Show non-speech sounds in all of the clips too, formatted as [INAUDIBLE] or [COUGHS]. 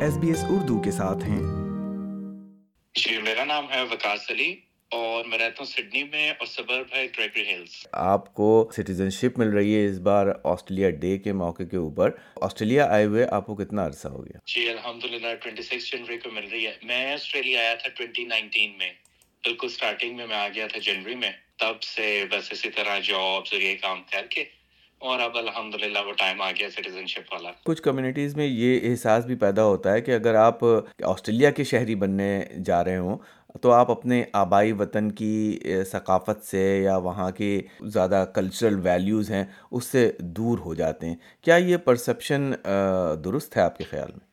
S B S Urdu کے ساتھ ہیں۔ جی میرا نام ہے وکاس علی اور میں رہتا ہوں سڈنی میں اور صبر ہے گریگری ہلز آپ کو سٹیزن شپ مل رہی ہے اس بار آسٹریلیا ڈے کے موقع کے اوپر۔ آسٹریلیا آئے ہوئے آپ کو کتنا عرصہ ہو گیا؟ جی الحمد للہ ٹوئنٹی سکس جنوری کو مل رہی ہے۔ میں آسٹریلیا آیا تھا ٹوئنٹی نائنٹین میں۔ بالکل اسٹارٹنگ میں میں آ گیا تھا جنوری میں۔ تب سے بس اسی طرح جابس اور یہ کام کر کے اور اب الحمد للہ وہ ٹائم آ گیا سٹیزن شپ والا۔ کچھ کمیونٹیز میں یہ احساس بھی پیدا ہوتا ہے کہ اگر آپ آسٹریلیا کے شہری بننے جا رہے ہوں تو آپ اپنے آبائی وطن کی ثقافت سے یا وہاں کی زیادہ کلچرل ویلیوز ہیں اس سے دور ہو جاتے ہیں۔ کیا یہ پرسپشن درست ہے آپ کے خیال میں؟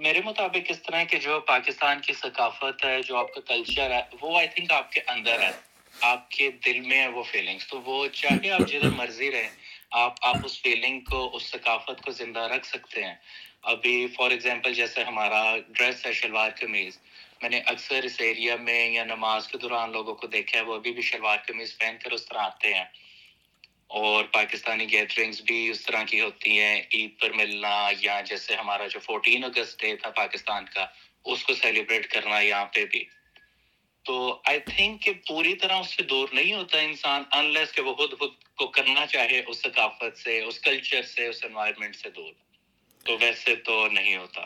میرے مطابق اس طرح کہ جو پاکستان کی ثقافت ہے جو آپ کا کلچر ہے وہ آئی تھنک آپ کے اندر ہے۔ آپ کے دل میں ہے وہ فیلنگس تو وہ چاہے آپ جدھر [LAUGHS] مرضی رہیں آپ آپ اس فیلنگ کو اس ثقافت کو زندہ رکھ سکتے ہیں. ابھی فار ایگزامپل جیسے ہمارا ڈریس ہے شلوار قمیض. میں نے اکثر اس ایریا میں یا نماز کے دوران لوگوں کو دیکھا ہے وہ ابھی بھی شلوار قمیض پہن کر اس طرح آتے ہیں. اور پاکستانی گیدرنگس بھی اس طرح کی ہوتی ہیں عید پر ملنا یا جیسے ہمارا جو فورٹین اگست ڈے تھا پاکستان کا اس کو سیلیبریٹ کرنا یہاں پہ بھی. تو آئی تھنک کہ پوری طرح اس سے دور نہیں ہوتا انسان انلیس کہ وہ خود خود کو کرنا چاہے اس ثقافت سے اس کلچر سے اس انوائرمنٹ سے دور۔ تو ویسے تو نہیں ہوتا۔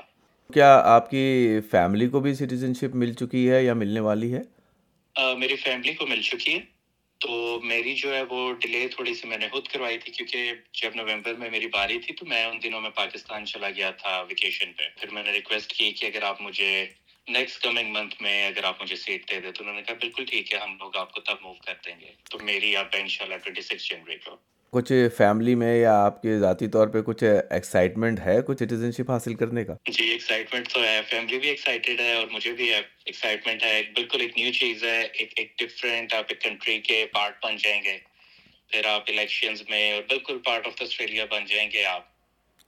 کیا آپ کی فیملی کو بھی سٹیزن شپ مل چکی ہے یا ملنے والی ہے؟ میری فیملی کو مل چکی ہے۔ تو میری جو ہے وہ ڈیلے تھوڑی سی میں نے خود کروائی تھی کیونکہ جب نومبر میں میری باری تھی تو میں ان دنوں میں پاکستان چلا گیا تھا ویکیشن پہ۔ پھر میں نے ریکویسٹ کی کہ اگر آپ مجھے نیکسٹ کمنگ منتھ میں اگر آپ مجھے سیٹ دے دیں تو انہوں نے کہا بالکل ٹھیک ہے ہم لوگ آپ کو تب موو کر دیں گے۔ تو میری آپ ان شاء اللہ ٹوئنٹی سکس جنوری کو۔ کچھ فیملی میں یا آپ کے ذاتی طور پہ کچھ ایکسائٹمنٹ ہے کچھ سٹیزن شپ حاصل کرنے کا؟ جی ایکسائٹمنٹ تو ہے فیملی بھی ایکسائٹیڈ ہے اور مجھے بھی ایکسائٹمنٹ ہے۔ بالکل ایک نیو چیز ہے ایک ایک ڈفرینٹ آپ ایک کنٹری کے پارٹ بن جائیں گے۔ پھر آپ الیکشنز میں اور بالکل پارٹ آف آسٹریلیا بن جائیں گے آپ۔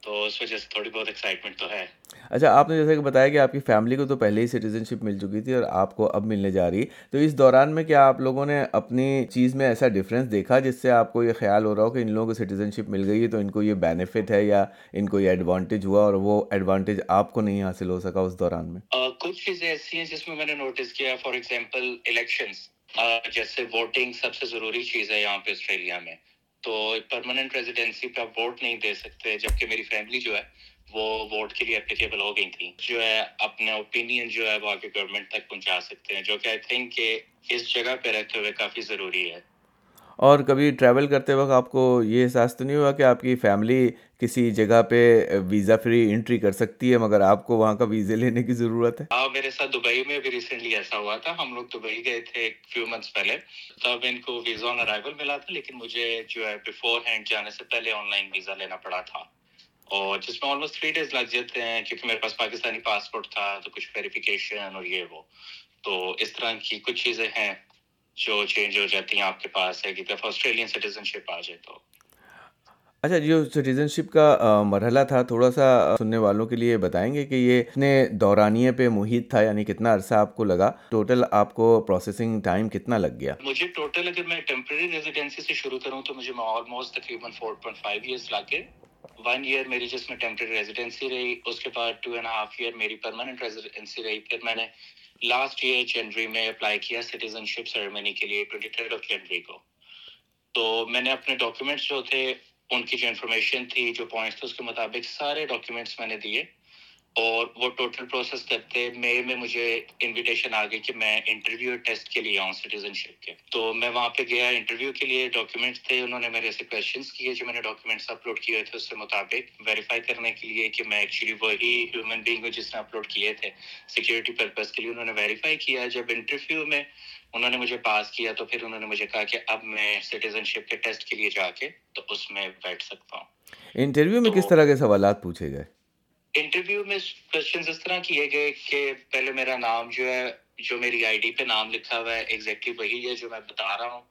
تو اس وجہ سے تھوڑی بہت ایکسائٹمنٹ تو ہے۔ اچھا آپ نے جیسے کہ بتایا کہ آپ کی فیملی کو تو پہلے ہی سٹیزن شپ مل چکی تھی اور آپ کو اب ملنے جا رہی۔ تو اس دوران میں کیا آپ لوگوں نے اپنی چیز میں ایسا ڈفرینس دیکھا جس سے آپ کو یہ خیال ہو رہا ہو کہ ان لوگوں کو سٹیزن شپ مل گئی ہے تو ان کو یہ بینیفٹ ہے یا ان کو یہ ایڈوانٹیج ہوا اور وہ ایڈوانٹیج آپ کو نہیں حاصل ہو سکا اس دوران میں؟ کچھ چیزیں ایسی ہیں جس میں میں نے نوٹس کیا فار ایگزامپل الیکشنس جیسے ووٹنگ سب سے ضروری چیز ہے یہاں پہ آسٹریلیا میں۔ تو پرماننٹ ریزیڈینسی پہ آپ ووٹ نہیں دے سکتے، جبکہ میری فیملی جو ہے، وہ ووٹ کے لیے اپلیکیبل ہو گئی تھی جو ہے، اپنا اوپینین جو ہے، وہ آگے گورنمنٹ تک پہنچا سکتے ہیں، جو کہ آئی تھنک کہ اس جگہ پہ رہتے ہوئے کافی ضروری ہے۔ اور کبھی ٹریول کرتے وقت آپ کو یہ احساس تو نہیں ہوا کہ آپ کی فیملی کسی جگہ پہ ویزا فری انٹری کر سکتی ہے، مگر آپ کو وہاں کا ویزے لینے کی ضرورت ہے؟ ہاں میرے ساتھ دبئی میں بھی ریسنٹلی ایسا ہوا تھا۔ ہم لوگ دبئی گئے تھے ایک فیو منتھس پہلے۔ تب ان کو ویزا آن ارائیول ملا تھا، لیکن مجھے جو ہے بفور ہینڈ جانے سے پہلے آن لائن ویزا لینا پڑا تھا۔ اور جس میں آلموسٹ تھری ڈیز لگ جاتے ہیں، کیونکہ میرے پاس پاکستانی پاسپورٹ تھا، تو کچھ ویریفیکیشن اور یہ وہ۔ تو اس طرح کی کچھ چیزیں ہیں۔ جو چینج ہو جاتی ہیں آپ کے پاس ہے کہ دفعہ آسٹریلین سٹیزن شپ آ جائے تو۔ اچھا جو سٹیزن شپ کا مرحلہ تھا تھوڑا سا سننے والوں کے لیے بتائیں گے کہ یہ اتنے دورانیے پہ محیط تھا یعنی کتنا عرصہ آپ کو لگا؟ ٹوٹل آپ کو پروسیسنگ ٹائم کتنا لگ گیا؟ مجھے ٹوٹل اگر میں ٹیمپرری ریزیڈینسی سے شروع کروں تو مجھے آلموسٹ تقریباً فور پوائنٹ فائیو ایئرس لگ گئے ون ایئر میری جس میں ٹیمپرری ریزیڈینسی رہی اس کے بعد ٹو اینڈ ہاف ایئر میری پرماننٹ ریزیڈینسی رہی پھر میں نے لاسٹ ایئر جنوری میں اپلائی کیا سٹیزن شپ سیریمنی کے لیے ٹوئنٹی تھرڈ آف جنوری کو۔ تو میں نے اپنے ڈاکیومنٹس جو تھے، ان کی جو انفارمیشن تھی، جو پوائنٹس تھے، اس کے مطابق سارے ڈاکیومنٹس میں نے دیے۔ اور وہ ٹوٹل پروسیس کرتے مئی میں مجھے انویٹیشن آ گئی کہ میں انٹرویو ٹیسٹ کے لیے آؤں سٹیزن شپ کے۔ تو میں وہاں پہ گیا انٹرویو کے لیے۔ ڈاکیومنٹس تھے۔ انہوں نے میرے سے کوشچنس کیے جو میں نے ڈاکیومنٹس اپلوڈ کیے تھے اس کے مطابق۔ ویریفائی کرنے کے لیے کہ میں ایکچولی وہی ہیومن بینگ ہوں جس نے اپلوڈ کیے تھے۔ سیکورٹی پرپز کے لیے انہوں نے ویریفائی کیا۔ جب انٹرویو میں انہوں نے مجھے پاس کیا تو پھر انہوں نے مجھے کہا کہ اب میں سٹیزن شپ کے ٹیسٹ کے لیے جا کے تو اس میں بیٹھ سکتا ہوں۔ انٹرویو میں کس طرح کے سوالات پوچھے گئے؟ انٹرویو میں کوشچن اس طرح کیے گئے کہ پہلے میرا نام جو ہے، جو میری آئی ڈی پہ نام لکھا ہوا ہے ایگزیکٹلی وہی ہے جو میں بتا رہا ہوں۔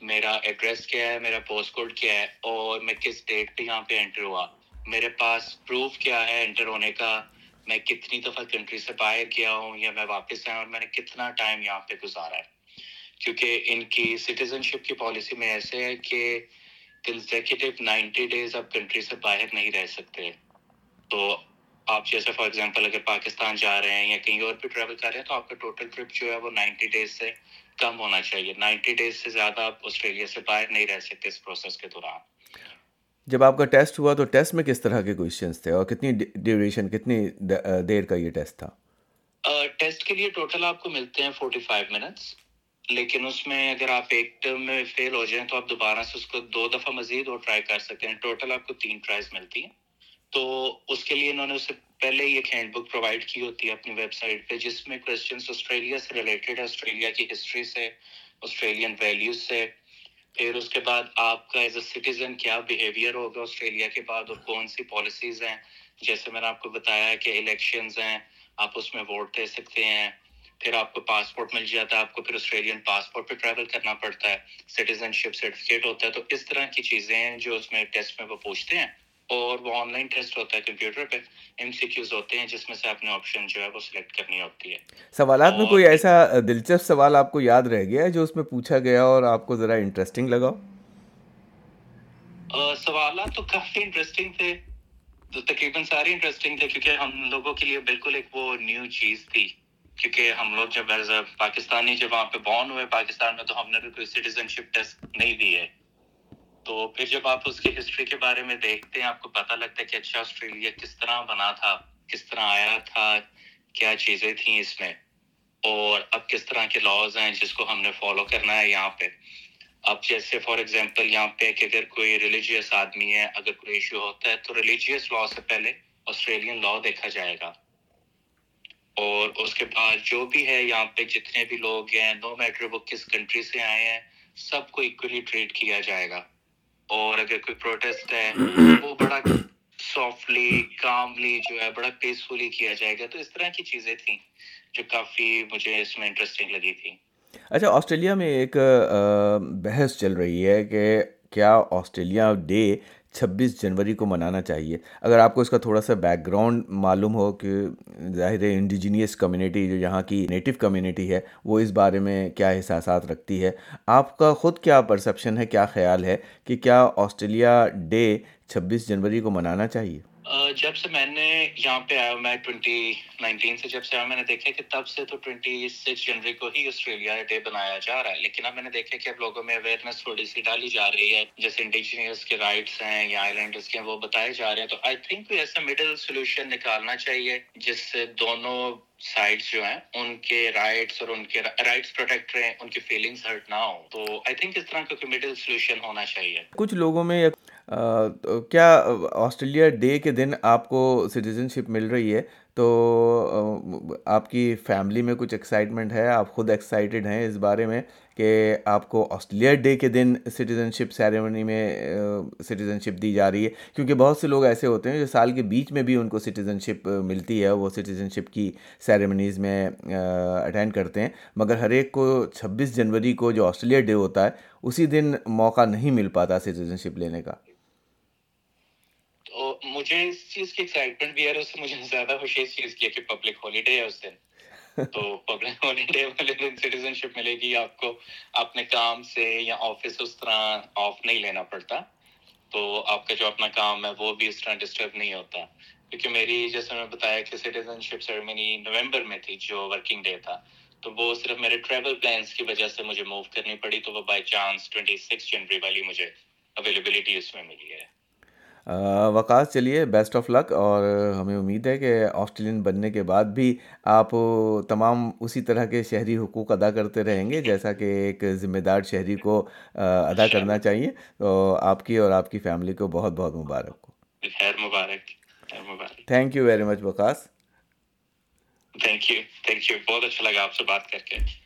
میرا ایڈریس کیا ہے، میرا پوسٹ کوڈ کیا ہے اور میں کس ڈیٹ پہ یہاں پہ انٹر ہوا۔ میرے پاس پروف کیا ہے انٹر ہونے کا؟ میں کتنی دفعہ کنٹری سے باہر گیا ہوں یا میں واپس آیا اور میں نے کتنا ٹائم یہاں پہ گزارا ہے۔ کیونکہ ان کی سٹیزن شپ کی پالیسی میں ایسے ہے کہ کنزیکٹو نائنٹی ڈیز آپ کنٹری سے باہر نہیں رہ سکتے۔ تو آپ جیسے فار ایگزامپل اگر پاکستان جا رہے ہیں یا کہیں اور بھی ٹریول کر رہے ہیں تو آپ کا ٹوٹل ٹرپ جو ہے وہ نائنٹی ڈیز سے کم ہونا چاہیے۔ نائنٹی ڈیز سے زیادہ آپ آسٹریلیا سے باہر نہیں رہ سکتے اس پروسیس کے دوران۔ جب آپ کا ٹیسٹ ہوا تو ٹیسٹ میں کس طرح کے کوشچنس تھے اور کتنی ڈیوریشن کتنی دیر کا یہ ٹیسٹ تھا؟ ٹیسٹ کے لیے ٹوٹل آپ کو ملتے ہیں فورٹی فائیو منٹس لیکن اس میں اگر آپ ایک ٹرم میں فیل ہو جائیں تو آپ دوبارہ سے اس کو دو دفعہ مزید اور ٹرائی کر سکتے ہیں۔ ٹوٹل آپ کو تین ٹرائز ملتی ہیں۔ تو اس کے لیے انہوں نے اس سے پہلے ہی ایک ہینڈ بک پرووائڈ کی ہوتی ہے اپنی ویب سائٹ پہ، جس میں کوشچنس آسٹریلیا سے ریلیٹڈ ہے آسٹریلیا کی ہسٹری سے آسٹریلین ویلیوز سے۔ پھر اس کے بعد آپ کا ایز اے سٹیزن کیا بیہیویئر ہوگا آسٹریلیا کے بعد اور کون سی پالیسیز ہیں؟ جیسے میں نے آپ کو بتایا کہ الیکشنز ہیں، آپ اس میں ووٹ دے سکتے ہیں۔ پھر آپ کو پاسپورٹ مل جاتا ہے، آپ کو پھر آسٹریلین پاسپورٹ پہ ٹریول کرنا پڑتا ہے۔ سٹیزن شپ سرٹیفکیٹ ہوتا ہے۔ تو اس طرح کی چیزیں ہیں جو اس میں ٹیسٹ میں وہ پوچھتے ہیں۔ اور وہ آن لائن ٹیسٹ ہوتا ہے کمپیوٹر پہ ایم سی کیوز ہوتے ہیں جس میں سے اپنے آپشن جو ہے وہ سلیکٹ کرنی ہوتی ہے۔ سوالات میں کوئی ایسا دلچسپ سوال آپ کو یاد رہ گیا جو اس میں پوچھا گیا اور آپ کو ذرا انٹرسٹنگ لگا سوالات تو کافی انٹرسٹنگ تھے۔ تو تقریباً سارے انٹرسٹنگ تھے کیونکہ ہم لوگوں کے لیے بالکل ایک وہ نیو چیز تھی۔ کیونکہ ہم لوگ جب ایز اے پاکستانی جب وہاں پہ بورن ہوئے پاکستان میں تو ہم نے بھی کوئی سٹیزن شپ ٹیسٹ نہیں دی ہے۔ تو پھر جب آپ اس کی ہسٹری کے بارے میں دیکھتے ہیں، آپ کو پتہ لگتا ہے کہ اچھا آسٹریلیا کس طرح بنا تھا، کس طرح آیا تھا، کیا چیزیں تھیں اس میں، اور اب کس طرح کے لاز ہیں جس کو ہم نے فالو کرنا ہے یہاں پہ۔ اب جیسے فار ایگزامپل یہاں پہ کہ اگر کوئی ریلیجیس آدمی ہے، اگر کوئی ایشو ہوتا ہے، تو ریلیجیس لا سے پہلے آسٹریلین لا دیکھا جائے گا۔ اور اس کے بعد جو بھی ہے یہاں پہ، جتنے بھی لوگ ہیں نو میٹر وہ کس کنٹری سے آئے ہیں، سب کو اکولی ٹریٹ کیا جائے گا۔ اور اگر کوئی پروٹیسٹ ہے [COUGHS] وہ بڑا سافٹلی کاملی جو ہے بڑا پیسفلی کیا جائے گا۔ تو اس طرح کی چیزیں تھیں جو کافی مجھے اس میں انٹرسٹنگ لگی تھی اچھا آسٹریلیا میں ایک بحث چل رہی ہے کہ کیا آسٹریلیا ڈے چھبیس جنوری کو منانا چاہیے۔ اگر آپ کو اس کا تھوڑا سا بیک گراؤنڈ معلوم ہو کہ ظاہر ہے انڈیجینیس کمیونٹی جو یہاں کی نیٹو کمیونٹی ہے، وہ اس بارے میں کیا احساسات رکھتی ہے؟ آپ کا خود کیا پرسپشن ہے، کیا خیال ہے کہ کیا آسٹریلیا ڈے چھبیس جنوری کو منانا چاہیے؟ جب سے میں نے یہاں پہ آیا میں ٹوینٹی نائنٹین سے جب سے آیا میں نے دیکھا کہ تب سے تو ٹوینٹی سکس جنوری کو ہی آسٹریلیا ڈے بنایا جا رہا ہے۔ لیکن اب میں نے دیکھا کہ اب لوگوں میں اویئرنیس تھوڑی سی ڈالی جا رہی ہے۔ جیسے انڈیجینئرس کے رائٹس ہیں یا آئی لینڈرس کے وہ بتائے جا رہے ہیں۔ تو آئی تھنک کوئی ایسا مڈل سولوشن نکالنا چاہیے، جس سے دونوں سائڈس جو ہیں، ان کے رائٹس اور ان کے رائٹس پروٹیکٹ رہے ان کی فیلنگس ہرٹ نہ ہو تو آئی تھنک اس طرح کا کوئی مڈل سولوشن ہونا چاہیے۔ کچھ لوگوں میں کیا آسٹریلیا ڈے کے دن آپ کو سٹیزن شپ مل رہی ہے؟ تو آپ کی فیملی میں کچھ ایکسائٹمنٹ ہے؟ آپ خود ایکسائٹیڈ ہیں اس بارے میں کہ آپ کو آسٹریلیا ڈے کے دن سٹیزن شپ سیریمنی میں سٹیزن شپ دی جا رہی ہے؟ کیونکہ بہت سے لوگ ایسے ہوتے ہیں جو سال کے بیچ میں بھی ان کو سٹیزن شپ ملتی ہے، وہ سٹیزن شپ کی سیریمنیز میں اٹینڈ کرتے ہیں۔ مگر ہر ایک کو چھبیس جنوری کو جو آسٹریلیا ڈے ہوتا ہے، اسی دن موقع نہیں مل پاتا سٹیزن شپ لینے کا۔ تو مجھے اس چیز کی ایکسائٹمنٹ بھی ہے اس سے مجھے زیادہ خوشی اس چیز کی ہے کہ پبلک ہالیڈے ہے اس دن۔ [LAUGHS] تو پبلک ہالیڈے والے دن سٹیزن شپ ملے گی آپ کو۔ اپنے کام سے یا آفس اس طرح آف نہیں لینا پڑتا۔ تو آپ کا جو اپنا کام ہے وہ بھی اس طرح ڈسٹرب نہیں ہوتا۔ کیونکہ میری جیسے میں بتایا کہ سٹیزن شپ سیریمنی نومبر میں تھی جو ورکنگ ڈے تھا۔ تو وہ صرف میرے ٹریول پلانس کی وجہ سے مجھے موو کرنی پڑی۔ تو وہ بائی چانس ٹوئنٹی سکس جنوری والی مجھے اویلیبلٹی اس میں ملی ہے۔ وقاص چلیے بیسٹ آف لک اور ہمیں امید ہے کہ آسٹریلین بننے کے بعد بھی آپ تمام اسی طرح کے شہری حقوق ادا کرتے رہیں گے جیسا کہ ایک ذمہ دار شہری کو ادا کرنا چاہیے۔ تو آپ کی اور آپ کی فیملی کو بہت بہت مبارک ہو۔ خیر مبارک thank you very much Waqas. Thank you thank you بہت اچھا لگا آپ سے بات کر کے۔